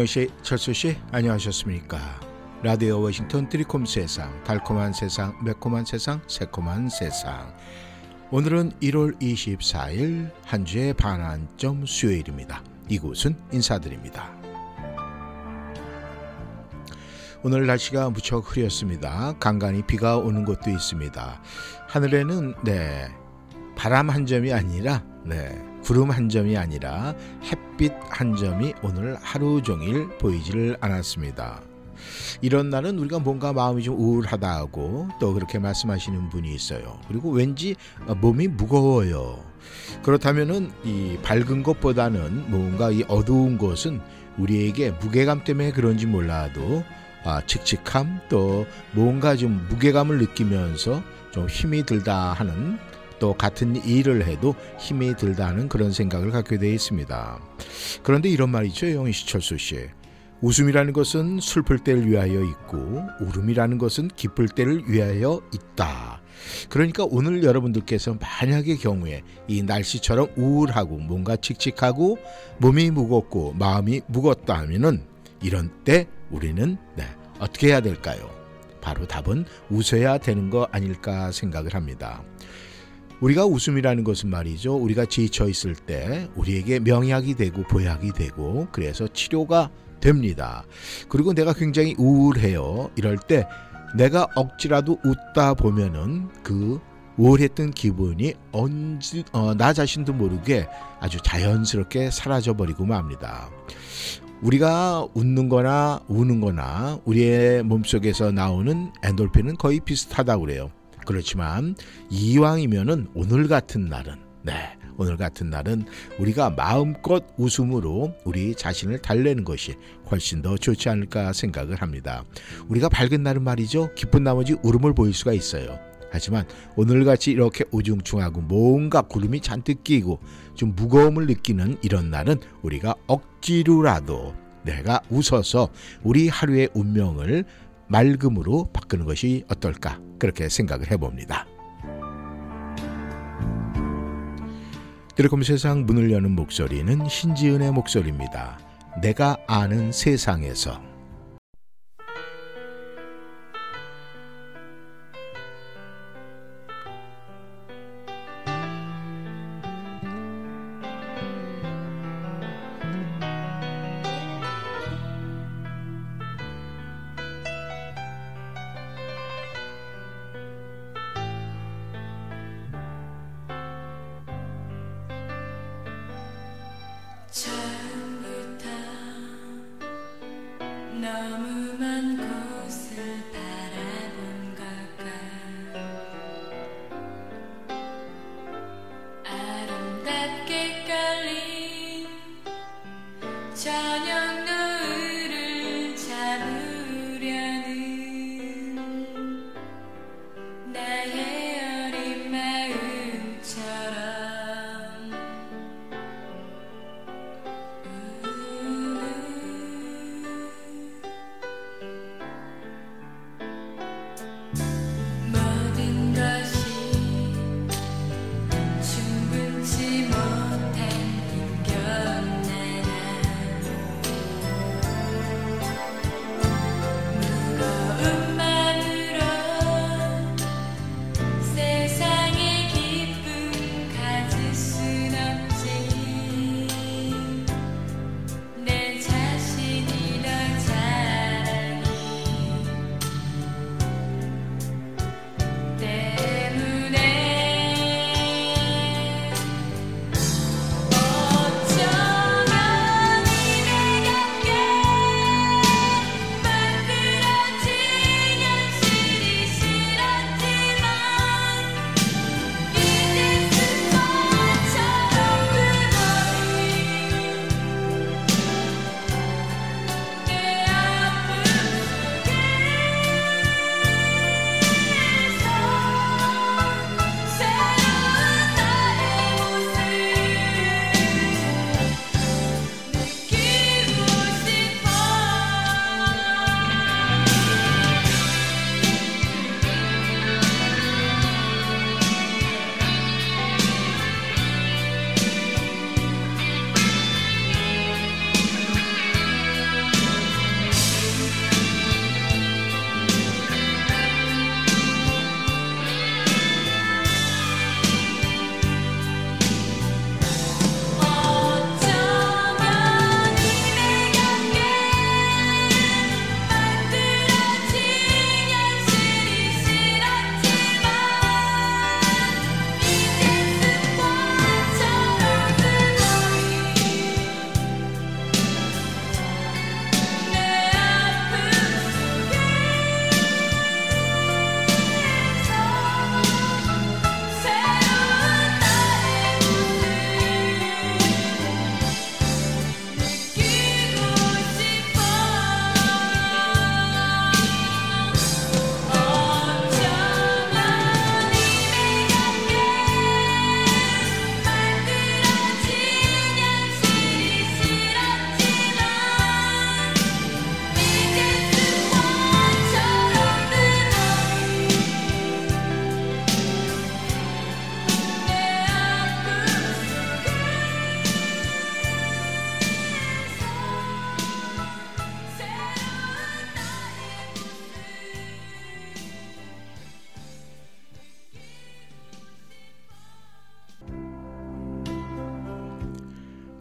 영씨, 철수 씨, 안녕하셨습니까? 라디오 워싱턴 트리콤 세상, 달콤한 세상, 매콤한 세상, 새콤한 세상. 오늘은 1월 24일 한 주의 반환점 수요일입니다. 이곳은 인사드립니다. 오늘 날씨가 무척 흐렸습니다. 간간히 비가 오는 곳도 있습니다. 하늘에는 네 바람 한 점이 아니라 네 구름 한 점이 아니라 햇빛 한 점이 오늘 하루 종일 보이지를 않았습니다. 이런 날은 우리가 뭔가 마음이 좀 우울하다 하고 또 그렇게 말씀하시는 분이 있어요. 그리고 왠지 몸이 무거워요. 그렇다면은 이 밝은 것보다는 뭔가 이 어두운 것은 우리에게 무게감 때문에 그런지 몰라도 아, 칙칙함 또 뭔가 좀 무게감을 느끼면서 좀 힘이 들다 하는 또 같은 일을 해도 힘이 들다는 그런 생각을 갖게 되어 있습니다. 그런데 이런 말이죠, 영희시철수 씨. 웃음이라는 것은 슬플 때를 위하여 있고 울음이라는 것은 기쁠 때를 위하여 있다. 그러니까 오늘 여러분들께서 만약의 경우에 이 날씨처럼 우울하고 뭔가 칙칙하고 몸이 무겁고 마음이 무겁다 하면은 이런 때 우리는 네, 어떻게 해야 될까요? 바로 답은 웃어야 되는 거 아닐까 생각을 합니다. 우리가 웃음이라는 것은 말이죠. 우리가 지쳐 있을 때 우리에게 명약이 되고 보약이 되고 그래서 치료가 됩니다. 그리고 내가 굉장히 우울해요. 이럴 때 내가 억지라도 웃다 보면은 그 우울했던 기분이 언제 어, 나 자신도 모르게 아주 자연스럽게 사라져 버리고 맙니다. 우리가 웃는 거나 우는 거나 우리의 몸속에서 나오는 엔돌핀은 거의 비슷하다고 그래요. 그렇지만 이왕이면은 오늘 같은 날은 네. 오늘 같은 날은 우리가 마음껏 웃음으로 우리 자신을 달래는 것이 훨씬 더 좋지 않을까 생각을 합니다. 우리가 밝은 날은 말이죠. 기쁜 나머지 울음을 보일 수가 있어요. 하지만 오늘같이 이렇게 우중충하고 뭔가 구름이 잔뜩 끼고 좀 무거움을 느끼는 이런 날은 우리가 억지로라도 내가 웃어서 우리 하루의 운명을 맑음으로 바꾸는 것이 어떨까 그렇게 생각을 해봅니다. 드래콤 세상 문을 여는 목소리는 신지은의 목소리입니다. 내가 아는 세상에서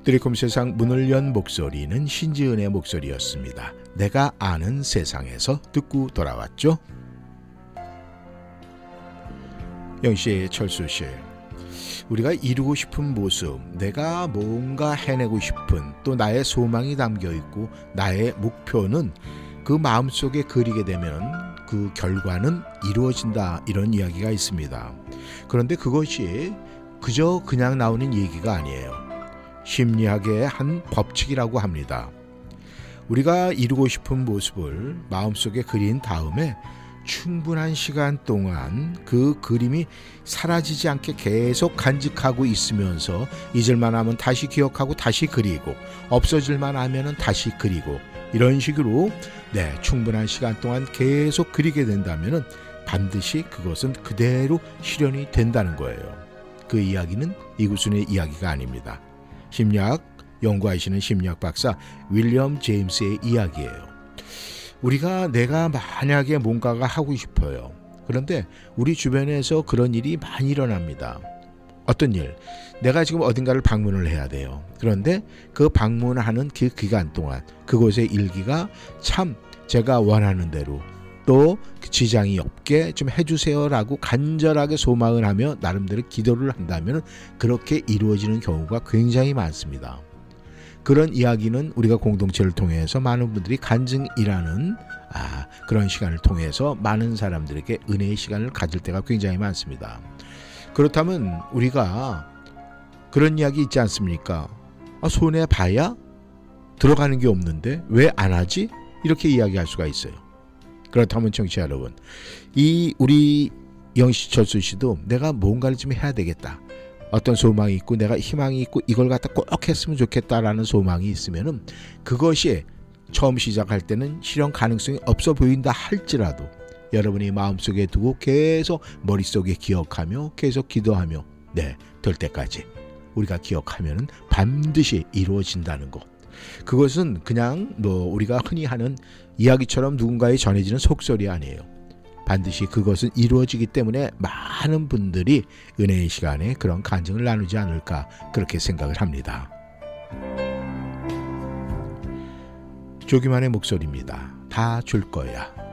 드리콤 세상 문을 연 목소리는 신지은의 목소리였습니다. 내가 아는 세상에서 듣고 돌아왔죠. 영씨, 철수 씨. 우리가 이루고 싶은 모습, 내가 뭔가 해내고 싶은 또 나의 소망이 담겨 있고 나의 목표는 그 마음속에 그리게 되면 그 결과는 이루어진다 이런 이야기가 있습니다. 그런데 그것이 그저 그냥 나오는 얘기가 아니에요. 심리학의 한 법칙이라고 합니다. 우리가 이루고 싶은 모습을 마음속에 그린 다음에 충분한 시간 동안 그 그림이 사라지지 않게 계속 간직하고 있으면서 잊을만 하면 다시 기억하고 다시 그리고 없어질만 하면은 다시 그리고 이런 식으로 네, 충분한 시간 동안 계속 그리게 된다면은 반드시 그것은 그대로 실현이 된다는 거예요. 그 이야기는 이구순의 이야기가 아닙니다. 심리학 연구하시는 심리학 박사 윌리엄 제임스의 이야기예요. 우리가 내가 만약에 뭔가가 하고 싶어요. 그런데 우리 주변에서 그런 일이 많이 일어납니다. 어떤 일? 내가 지금 어딘가를 방문을 해야 돼요. 그런데 그 방문하는 그 기간 동안 그곳의 일기가 참 제가 원하는 대로 또그 지장이 없게 좀 해주세요라고 간절하게 소망을 하며 나름대로 기도를 한다면 그렇게 이루어지는 경우가 굉장히 많습니다. 그런 이야기는 우리가 공동체를 통해서 많은 분들이 간증이라는 아, 그런 시간을 통해서 많은 사람들에게 은혜의 시간을 가질 때가 굉장히 많습니다. 그렇다면 우리가 그런 이야기 있지 않습니까? 아, 손에 봐야 들어가는 게 없는데 왜 안 하지? 이렇게 이야기할 수가 있어요. 그렇다면 청취자 여러분, 이 우리 영시 철수 씨도 내가 뭔가를 좀 해야 되겠다. 어떤 소망이 있고 내가 희망이 있고 이걸 갖다 꼭 했으면 좋겠다라는 소망이 있으면은 그것이 처음 시작할 때는 실현 가능성이 없어 보인다 할지라도 여러분이 마음속에 두고 계속 머릿속에 기억하며 계속 기도하며 네, 될 때까지 우리가 기억하면은 반드시 이루어진다는 것. 그것은 그냥 뭐 우리가 흔히 하는 이야기처럼 누군가에 전해지는 속설이 아니에요. 반드시 그것은 이루어지기 때문에 많은 분들이 은혜의 시간에 그런 간증을 나누지 않을까 그렇게 생각을 합니다. 조기만의 목소리입니다. 다 줄 거야.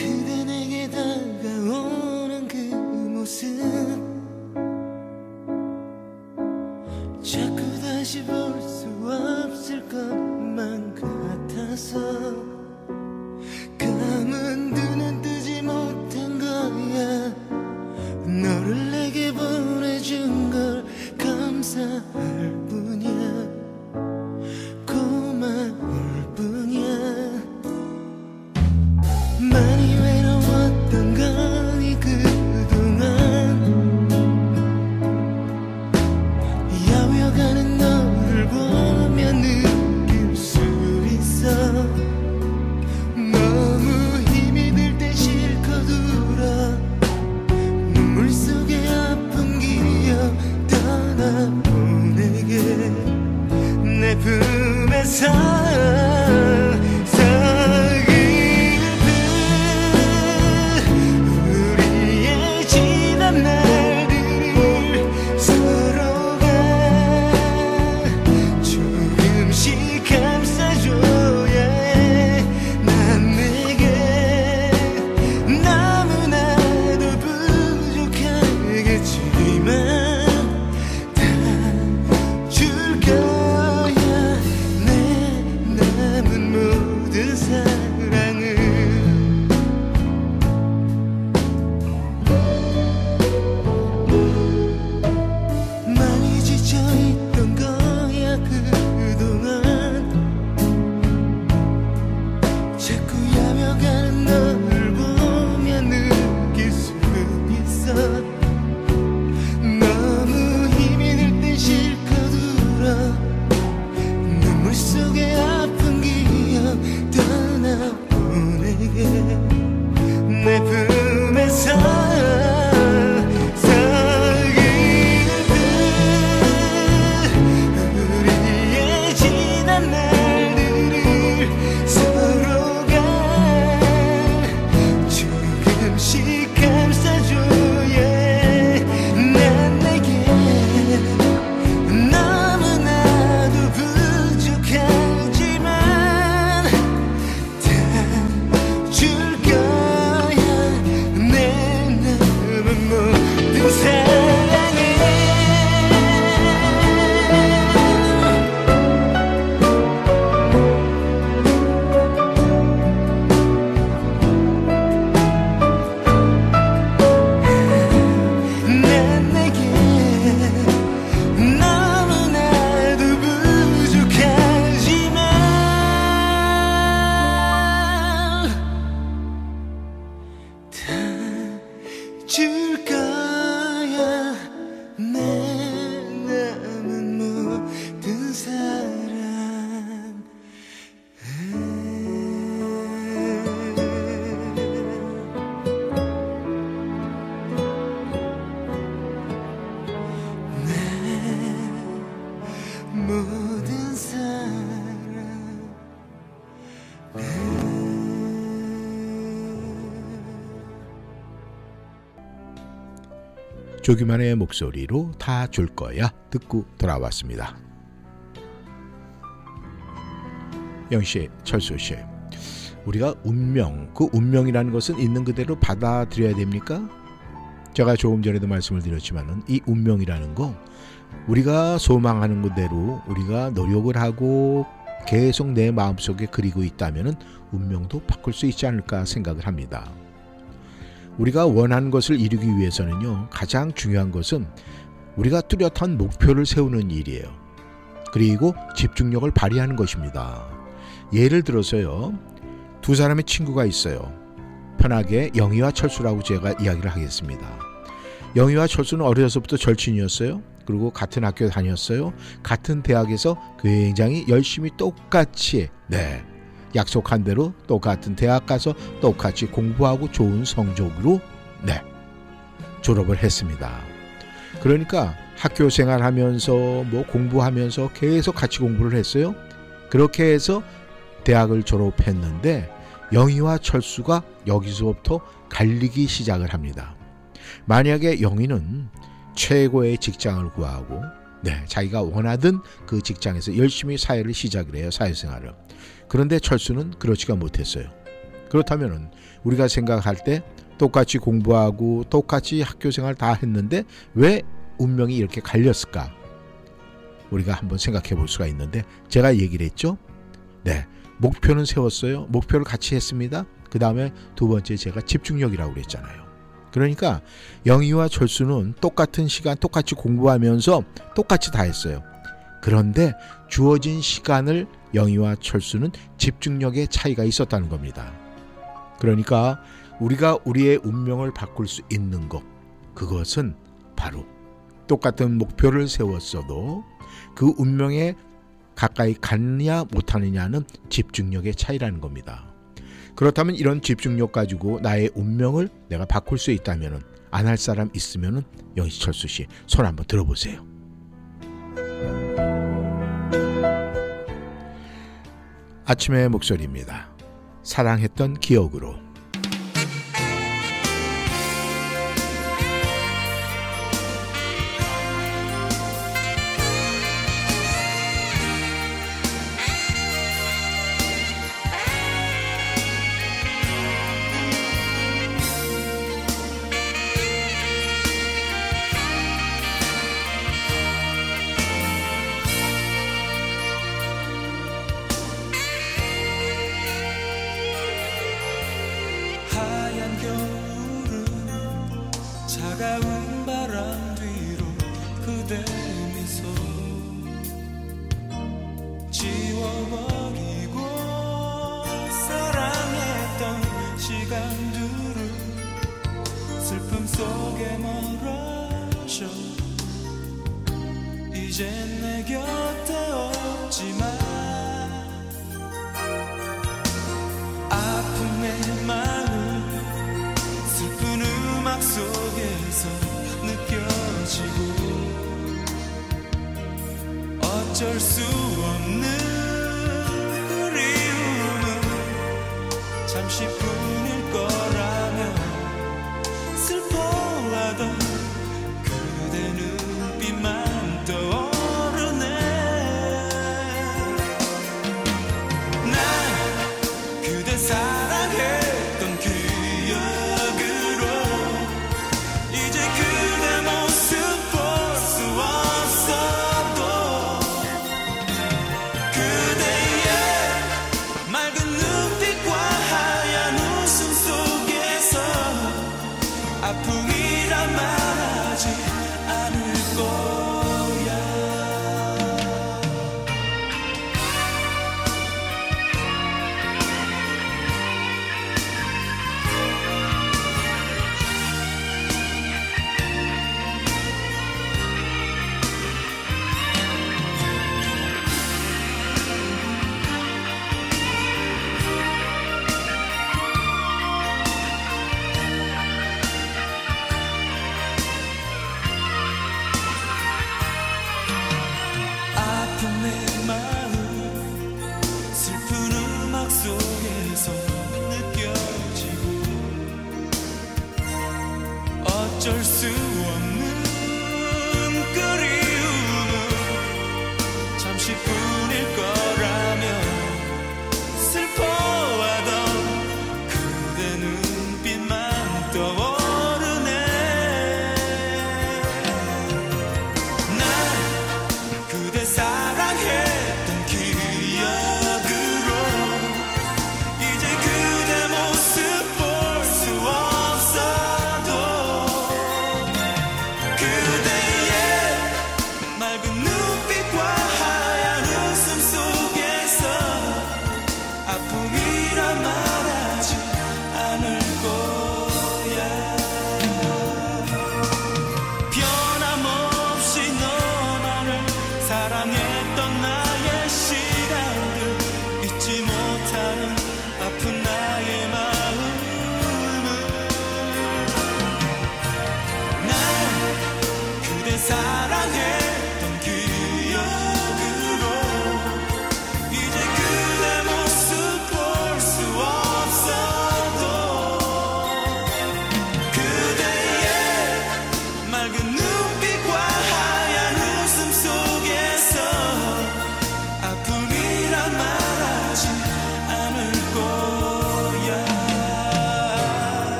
그대 내게 다 자꾸 야명하는 너. 조규만의 목소리로 다 줄 거야 듣고 돌아왔습니다. 영씨, 철수씨, 우리가 운명, 그 운명이라는 것은 있는 그대로 받아들여야 됩니까? 제가 조금 전에도 말씀을 드렸지만은 이 운명이라는 거 우리가 소망하는 그대로 우리가 노력을 하고 계속 내 마음속에 그리고 있다면은 운명도 바꿀 수 있지 않을까 생각을 합니다. 우리가 원하는 것을 이루기 위해서는요, 가장 중요한 것은 우리가 뚜렷한 목표를 세우는 일이에요. 그리고 집중력을 발휘하는 것입니다. 예를 들어서요, 두 사람의 친구가 있어요. 편하게 영희와 철수라고 제가 이야기를 하겠습니다. 영희와 철수는 어려서부터 절친이었어요. 그리고 같은 학교 다녔어요. 같은 대학에서 굉장히 열심히 똑같이 네 약속한 대로 똑같은 대학 가서 똑같이 공부하고 좋은 성적으로 네 졸업을 했습니다. 그러니까 학교 생활하면서 뭐 공부하면서 계속 같이 공부를 했어요. 그렇게 해서 대학을 졸업했는데 영희와 철수가 여기서부터 갈리기 시작을 합니다. 만약에 영희는 최고의 직장을 구하고 네, 자기가 원하던 그 직장에서 열심히 사회를 시작을 해요. 사회생활을. 그런데 철수는 그렇지가 못했어요. 그렇다면 우리가 생각할 때 똑같이 공부하고 똑같이 학교 생활 다 했는데 왜 운명이 이렇게 갈렸을까? 우리가 한번 생각해 볼 수가 있는데 제가 얘기를 했죠. 네. 목표는 세웠어요. 목표를 같이 했습니다. 그 다음에 두 번째 제가 집중력이라고 그랬잖아요. 그러니까 영희와 철수는 똑같은 시간 똑같이 공부하면서 똑같이 다 했어요. 그런데 주어진 시간을 영희와 철수는 집중력의 차이가 있었다는 겁니다. 그러니까 우리가 우리의 운명을 바꿀 수 있는 것, 그것은 바로 똑같은 목표를 세웠어도 그 운명에 가까이 갔느냐 못하느냐는 집중력의 차이라는 겁니다. 그렇다면 이런 집중력 가지고 나의 운명을 내가 바꿀 수 있다면 안 할 사람 있으면 영희철수 씨 손 한번 들어보세요. 아침의 목소리입니다. 사랑했던 기억으로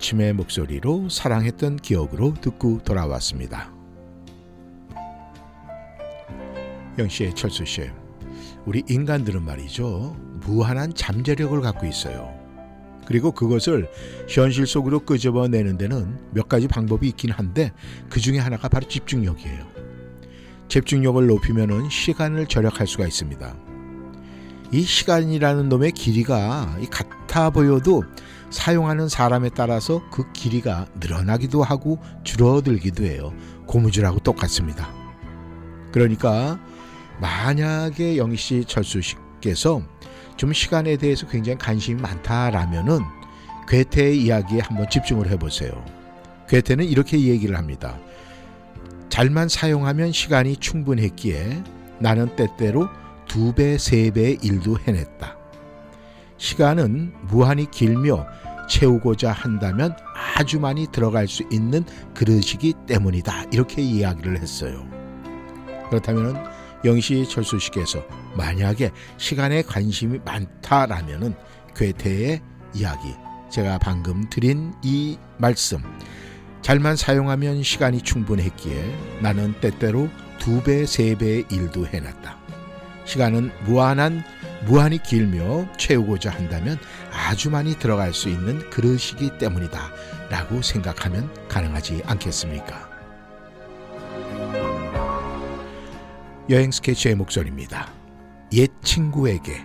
아침의 목소리로 사랑했던 기억으로 듣고 돌아왔습니다. 영씨, 철수 씨, 우리 인간들은 말이죠 무한한 잠재력을 갖고 있어요. 그리고 그것을 현실 속으로 끄집어내는 데는 몇 가지 방법이 있긴 한데 그 중에 하나가 바로 집중력이에요. 집중력을 높이면은 시간을 절약할 수가 있습니다. 이 시간이라는 놈의 길이가 이 같아 보여도 사용하는 사람에 따라서 그 길이가 늘어나기도 하고 줄어들기도 해요. 고무줄하고 똑같습니다. 그러니까 만약에 영희 씨, 철수 씨께서 좀 시간에 대해서 굉장히 관심이 많다라면은 괴테의 이야기에 한번 집중을 해보세요. 괴테는 이렇게 얘기를 합니다. 잘만 사용하면 시간이 충분했기에 나는 때때로 두 배, 세 배의 일도 해냈다. 시간은 무한히 길며 채우고자 한다면 아주 많이 들어갈 수 있는 그릇이기 때문이다. 이렇게 이야기를 했어요. 그렇다면 영시 철수 씨께서 만약에 시간에 관심이 많다라면은 괴테의 이야기 제가 방금 드린 이 말씀 잘만 사용하면 시간이 충분했기에 나는 때때로 두 배, 세 배의 일도 해놨다. 시간은 무한한 무한히 길며 채우고자 한다면 아주 많이 들어갈 수 있는 그릇이기 때문이다. 라고 생각하면 가능하지 않겠습니까? 여행 스케치의 목소리입니다. 옛 친구에게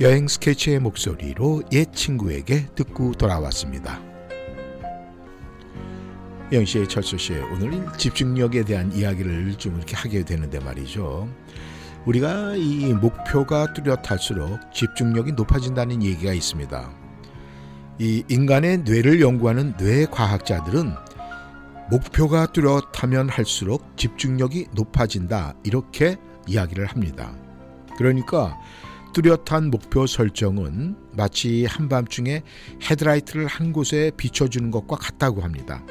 여행 스케치의 목소리로 옛 친구에게 듣고 돌아왔습니다. 영시의 철수 씨, 오늘 집중력에 대한 이야기를 좀 이렇게 하게 되는데 말이죠. 우리가 이 목표가 뚜렷할수록 집중력이 높아진다는 얘기가 있습니다. 이 인간의 뇌를 연구하는 뇌 과학자들은 목표가 뚜렷하면 할수록 집중력이 높아진다 이렇게 이야기를 합니다. 그러니까 뚜렷한 목표 설정은 마치 한밤중에 헤드라이트를 한 곳에 비춰주는 것과 같다고 합니다.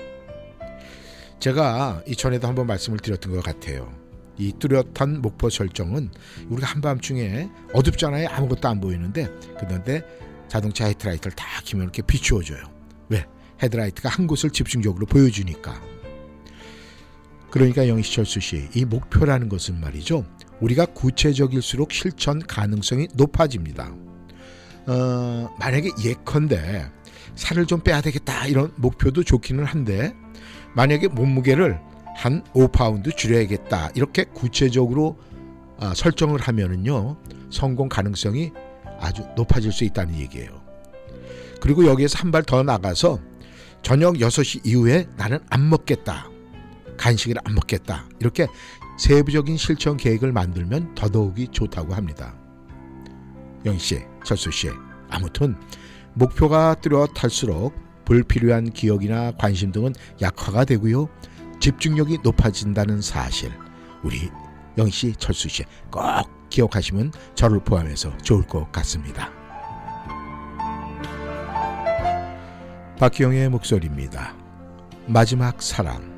제가 이전에도 한번 말씀을 드렸던 것 같아요. 이 뚜렷한 목표 설정은 우리가 한밤중에 어둡잖아요. 아무것도 안 보이는데 그런데 자동차 헤드라이트를 다 키면 이렇게 비추어줘요. 왜? 헤드라이트가 한 곳을 집중적으로 보여주니까. 그러니까 영희철수 씨, 이 목표라는 것은 말이죠. 우리가 구체적일수록 실천 가능성이 높아집니다. 어, 만약에 예컨대 살을 좀 빼야 되겠다 이런 목표도 좋기는 한데 만약에 몸무게를 한 5파운드 줄여야겠다 이렇게 구체적으로 아, 설정을 하면은요 성공 가능성이 아주 높아질 수 있다는 얘기예요. 그리고 여기에서 한 발 더 나가서 저녁 6시 이후에 나는 안 먹겠다. 간식을 안 먹겠다. 이렇게 세부적인 실천 계획을 만들면 더더욱이 좋다고 합니다. 영희 씨, 철수 씨, 아무튼 목표가 뚜렷할수록 불필요한 기억이나 관심 등은 약화가 되고요. 집중력이 높아진다는 사실 우리 영희 씨, 철수 씨 꼭 기억하시면 저를 포함해서 좋을 것 같습니다. 박기영의 목소리입니다. 마지막 사랑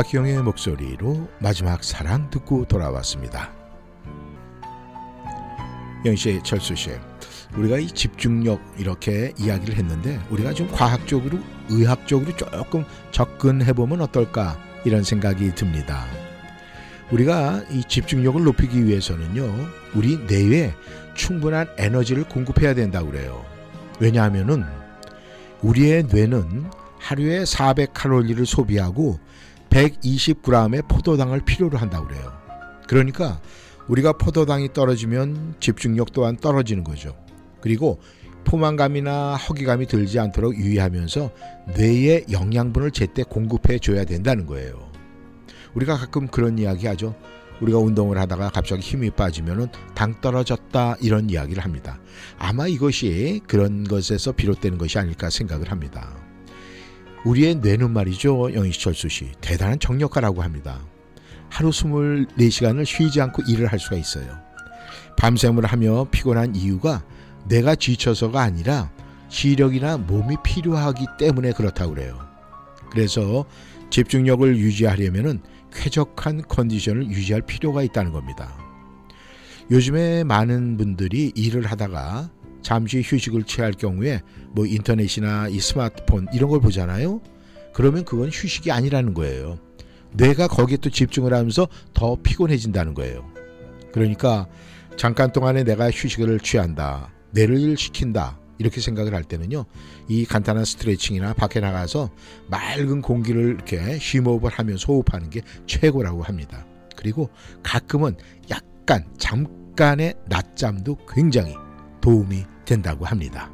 박희영의 목소리로 마지막 사랑 듣고 돌아왔습니다. 영씨, 철수 씨, 우리가 이 집중력 이렇게 이야기를 했는데 우리가 좀 과학적으로, 의학적으로 조금 접근해 보면 어떨까 이런 생각이 듭니다. 우리가 이 집중력을 높이기 위해서는요, 우리 뇌에 충분한 에너지를 공급해야 된다고 그래요. 왜냐하면은 우리의 뇌는 하루에 400칼로리를 소비하고 120g의 포도당을 필요로 한다고 그래요. 그러니까 우리가 포도당이 떨어지면 집중력 또한 떨어지는 거죠. 그리고 포만감이나 허기감이 들지 않도록 유의하면서 뇌에 영양분을 제때 공급해 줘야 된다는 거예요. 우리가 가끔 그런 이야기 하죠. 우리가 운동을 하다가 갑자기 힘이 빠지면은 당 떨어졌다 이런 이야기를 합니다. 아마 이것이 그런 것에서 비롯되는 것이 아닐까 생각을 합니다. 우리의 뇌는 말이죠. 영희철수 씨. 대단한 정력가라고 합니다. 하루 24시간을 쉬지 않고 일을 할 수가 있어요. 밤샘을 하며 피곤한 이유가 내가 지쳐서가 아니라 시력이나 몸이 필요하기 때문에 그렇다고 그래요. 그래서 집중력을 유지하려면은 쾌적한 컨디션을 유지할 필요가 있다는 겁니다. 요즘에 많은 분들이 일을 하다가 잠시 휴식을 취할 경우에 뭐 인터넷이나 이 스마트폰 이런 걸 보잖아요. 그러면 그건 휴식이 아니라는 거예요. 뇌가 거기에 또 집중을 하면서 더 피곤해진다는 거예요. 그러니까 잠깐 동안에 내가 휴식을 취한다. 뇌를 식힌다. 이렇게 생각을 할 때는요. 이 간단한 스트레칭이나 밖에 나가서 맑은 공기를 이렇게 심호흡을 하면서 호흡하는 게 최고라고 합니다. 그리고 가끔은 약간 잠깐의 낮잠도 굉장히 도움이 된다고 합니다.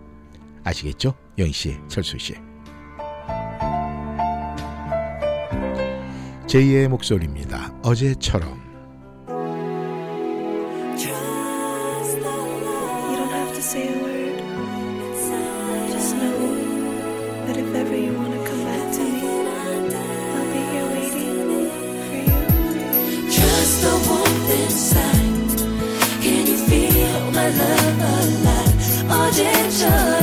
아시겠죠? 영희 씨, 철수 씨. 제2의 목소리입니다. 어제처럼. You attention.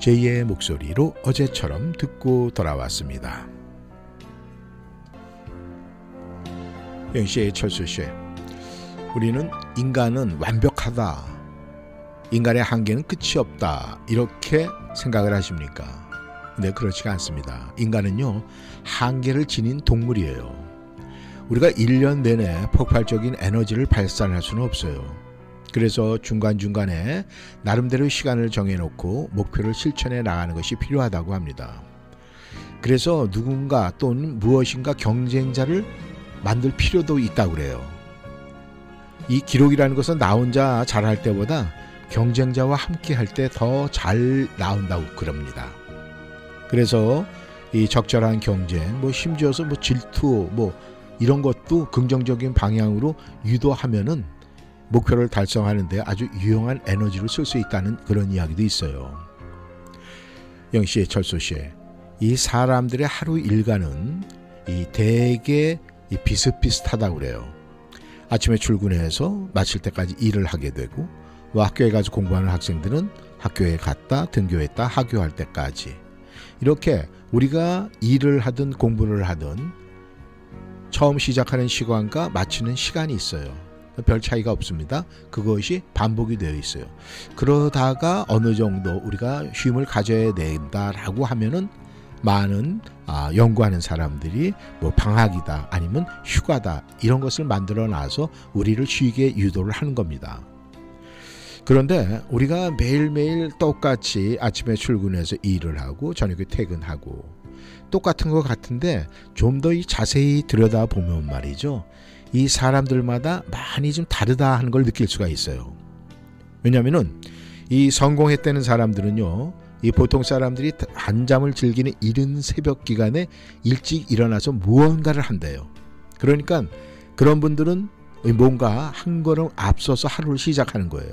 제2의 목소리로 어제처럼 듣고 돌아왔습니다. 영시의 철수 씨, 우리는 인간은 완벽하다. 인간의 한계는 끝이 없다. 이렇게 생각을 하십니까? 근데 그렇지가 않습니다. 인간은요, 한계를 지닌 동물이에요. 우리가 1년 내내 폭발적인 에너지를 발산할 수는 없어요. 그래서 중간중간에 나름대로 시간을 정해놓고 목표를 실천해 나가는 것이 필요하다고 합니다. 그래서 누군가 또는 무엇인가 경쟁자를 만들 필요도 있다고 그래요. 이 기록이라는 것은 나 혼자 잘할 때보다 경쟁자와 함께 할 때 더 잘 나온다고 그럽니다. 그래서 이 적절한 경쟁, 뭐 심지어서 뭐 질투, 뭐 이런 것도 긍정적인 방향으로 유도하면은 목표를 달성하는데 아주 유용한 에너지를 쓸 수 있다는 그런 이야기도 있어요. 영시의 철수 씨, 이 사람들의 하루 일과는 이 대개 이 비슷비슷하다고 그래요. 아침에 출근해서 마칠 때까지 일을 하게 되고 뭐 학교에 가서 공부하는 학생들은 학교에 갔다 등교했다 하교할 때까지 이렇게 우리가 일을 하든 공부를 하든 처음 시작하는 시간과 마치는 시간이 있어요. 별 차이가 없습니다. 그것이 반복이 되어 있어요. 그러다가 어느 정도 우리가 쉼을 가져야 된다라고 하면은 많은 아, 연구하는 사람들이 뭐 방학이다 아니면 휴가다 이런 것을 만들어 놔서 우리를 쉬게 유도를 하는 겁니다. 그런데 우리가 매일매일 똑같이 아침에 출근해서 일을 하고 저녁에 퇴근하고 똑같은 것 같은데 좀 더 자세히 들여다 보면 말이죠. 이 사람들마다 많이 좀 다르다 하는 걸 느낄 수가 있어요. 왜냐하면은 이 성공했다는 사람들은요. 이 보통 사람들이 한잠을 즐기는 이른 새벽 기간에 일찍 일어나서 무언가를 한대요. 그러니까 그런 분들은 뭔가 한 걸음 앞서서 하루를 시작하는 거예요.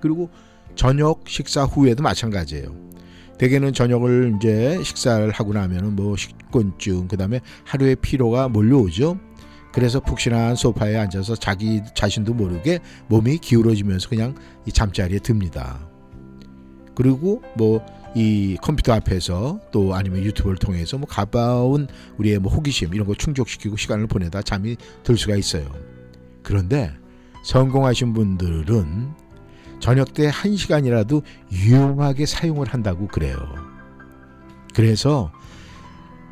그리고 저녁 식사 후에도 마찬가지예요. 대개는 저녁을 이제 식사를 하고 나면은 뭐 식곤증 그 다음에 하루의 피로가 몰려오죠. 그래서 푹신한 소파에 앉아서 자기 자신도 모르게 몸이 기울어지면서 그냥 이 잠자리에 듭니다. 그리고 뭐 이 컴퓨터 앞에서 또 아니면 유튜브를 통해서 뭐 가까운 우리의 뭐 호기심 이런 거 충족시키고 시간을 보내다 잠이 들 수가 있어요. 그런데 성공하신 분들은 저녁 때 한 시간이라도 유용하게 사용을 한다고 그래요. 그래서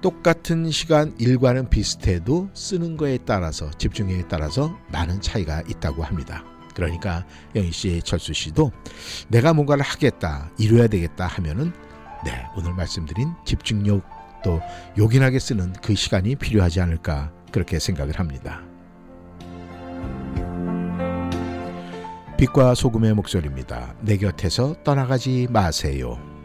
똑같은 시간 일과는 비슷해도 쓰는 거에 따라서 집중력에 따라서 많은 차이가 있다고 합니다. 그러니까 영희 씨, 철수 씨도 내가 뭔가를 하겠다, 이루어야 되겠다 하면은 네, 오늘 말씀드린 집중력 또 요긴하게 쓰는 그 시간이 필요하지 않을까 그렇게 생각을 합니다. 빛과 소금의 목소리입니다. 내 곁에서 떠나가지 마세요.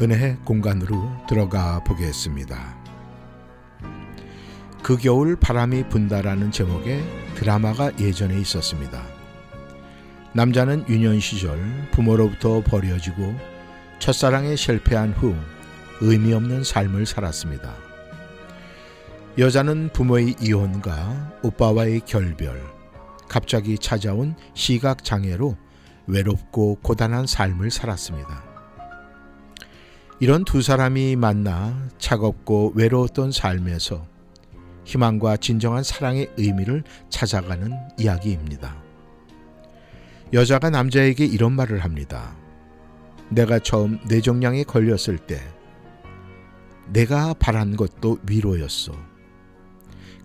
은혜의 공간으로 들어가 보겠습니다. 그 겨울 바람이 분다라는 제목의 드라마가 예전에 있었습니다. 남자는 유년 시절 부모로부터 버려지고 첫사랑에 실패한 후 의미 없는 삶을 살았습니다. 여자는 부모의 이혼과 오빠와의 결별, 갑자기 찾아온 시각 장애로 외롭고 고단한 삶을 살았습니다. 이런 두 사람이 만나 차갑고 외로웠던 삶에서 희망과 진정한 사랑의 의미를 찾아가는 이야기입니다. 여자가 남자에게 이런 말을 합니다. 내가 처음 뇌종양에 걸렸을 때 내가 바란 것도 위로였어.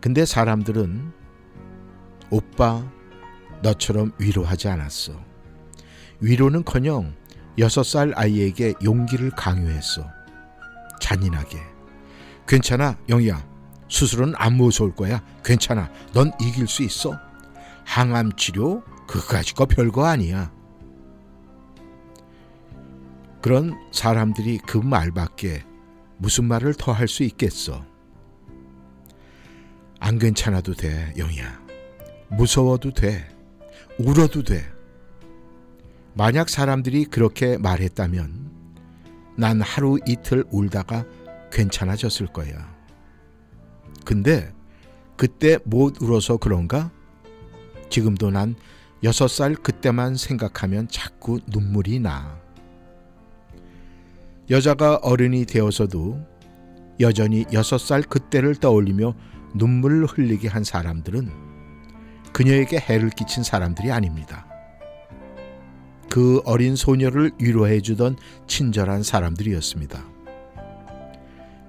근데 사람들은 오빠 너처럼 위로하지 않았어. 위로는커녕 여섯 살 아이에게 용기를 강요했어. 잔인하게. 괜찮아, 영희야. 수술은 안 무서울 거야. 괜찮아. 넌 이길 수 있어. 항암 치료 그까짓 거 별거 아니야. 그런 사람들이 그 말밖에 무슨 말을 더 할 수 있겠어. 안 괜찮아도 돼, 영희야. 무서워도 돼. 울어도 돼. 만약 사람들이 그렇게 말했다면 난 하루 이틀 울다가 괜찮아졌을 거야. 근데 그때 못 울어서 그런가? 지금도 난 여섯 살 그때만 생각하면 자꾸 눈물이 나. 여자가 어른이 되어서도 여전히 여섯 살 그때를 떠올리며 눈물을 흘리게 한 사람들은 그녀에게 해를 끼친 사람들이 아닙니다. 그 어린 소녀를 위로해 주던 친절한 사람들이었습니다.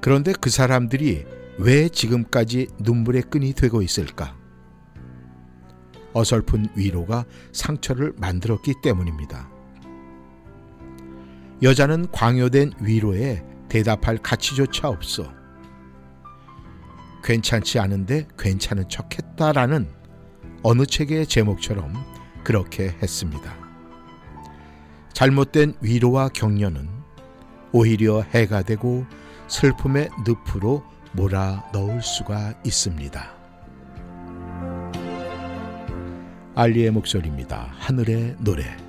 그런데 그 사람들이 왜 지금까지 눈물의 끈이 되고 있을까? 어설픈 위로가 상처를 만들었기 때문입니다. 여자는 광요된 위로에 대답할 가치조차 없어. 괜찮지 않은데 괜찮은 척 했다라는 어느 책의 제목처럼 그렇게 했습니다. 잘못된 위로와 격려는 오히려 해가 되고 슬픔의 늪으로 몰아 넣을 수가 있습니다. 알리의 목소리입니다. 하늘의 노래.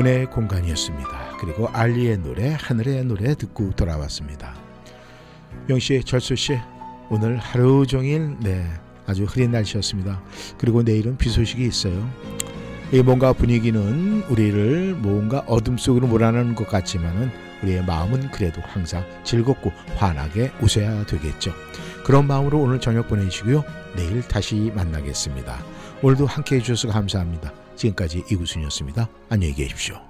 은혜의 공간이었습니다. 그리고 알리의 노래, 하늘의 노래 듣고 돌아왔습니다. 영씨, 절수씨, 오늘 하루 종일 네 아주 흐린 날씨였습니다. 그리고 내일은 비 소식이 있어요. 이 뭔가 분위기는 우리를 뭔가 어둠 속으로 몰아넣는 것 같지만은 우리의 마음은 그래도 항상 즐겁고 환하게 웃어야 되겠죠. 그런 마음으로 오늘 저녁 보내시고요. 내일 다시 만나겠습니다. 오늘도 함께 해주셔서 감사합니다. 지금까지 이구순이었습니다. 안녕히 계십시오.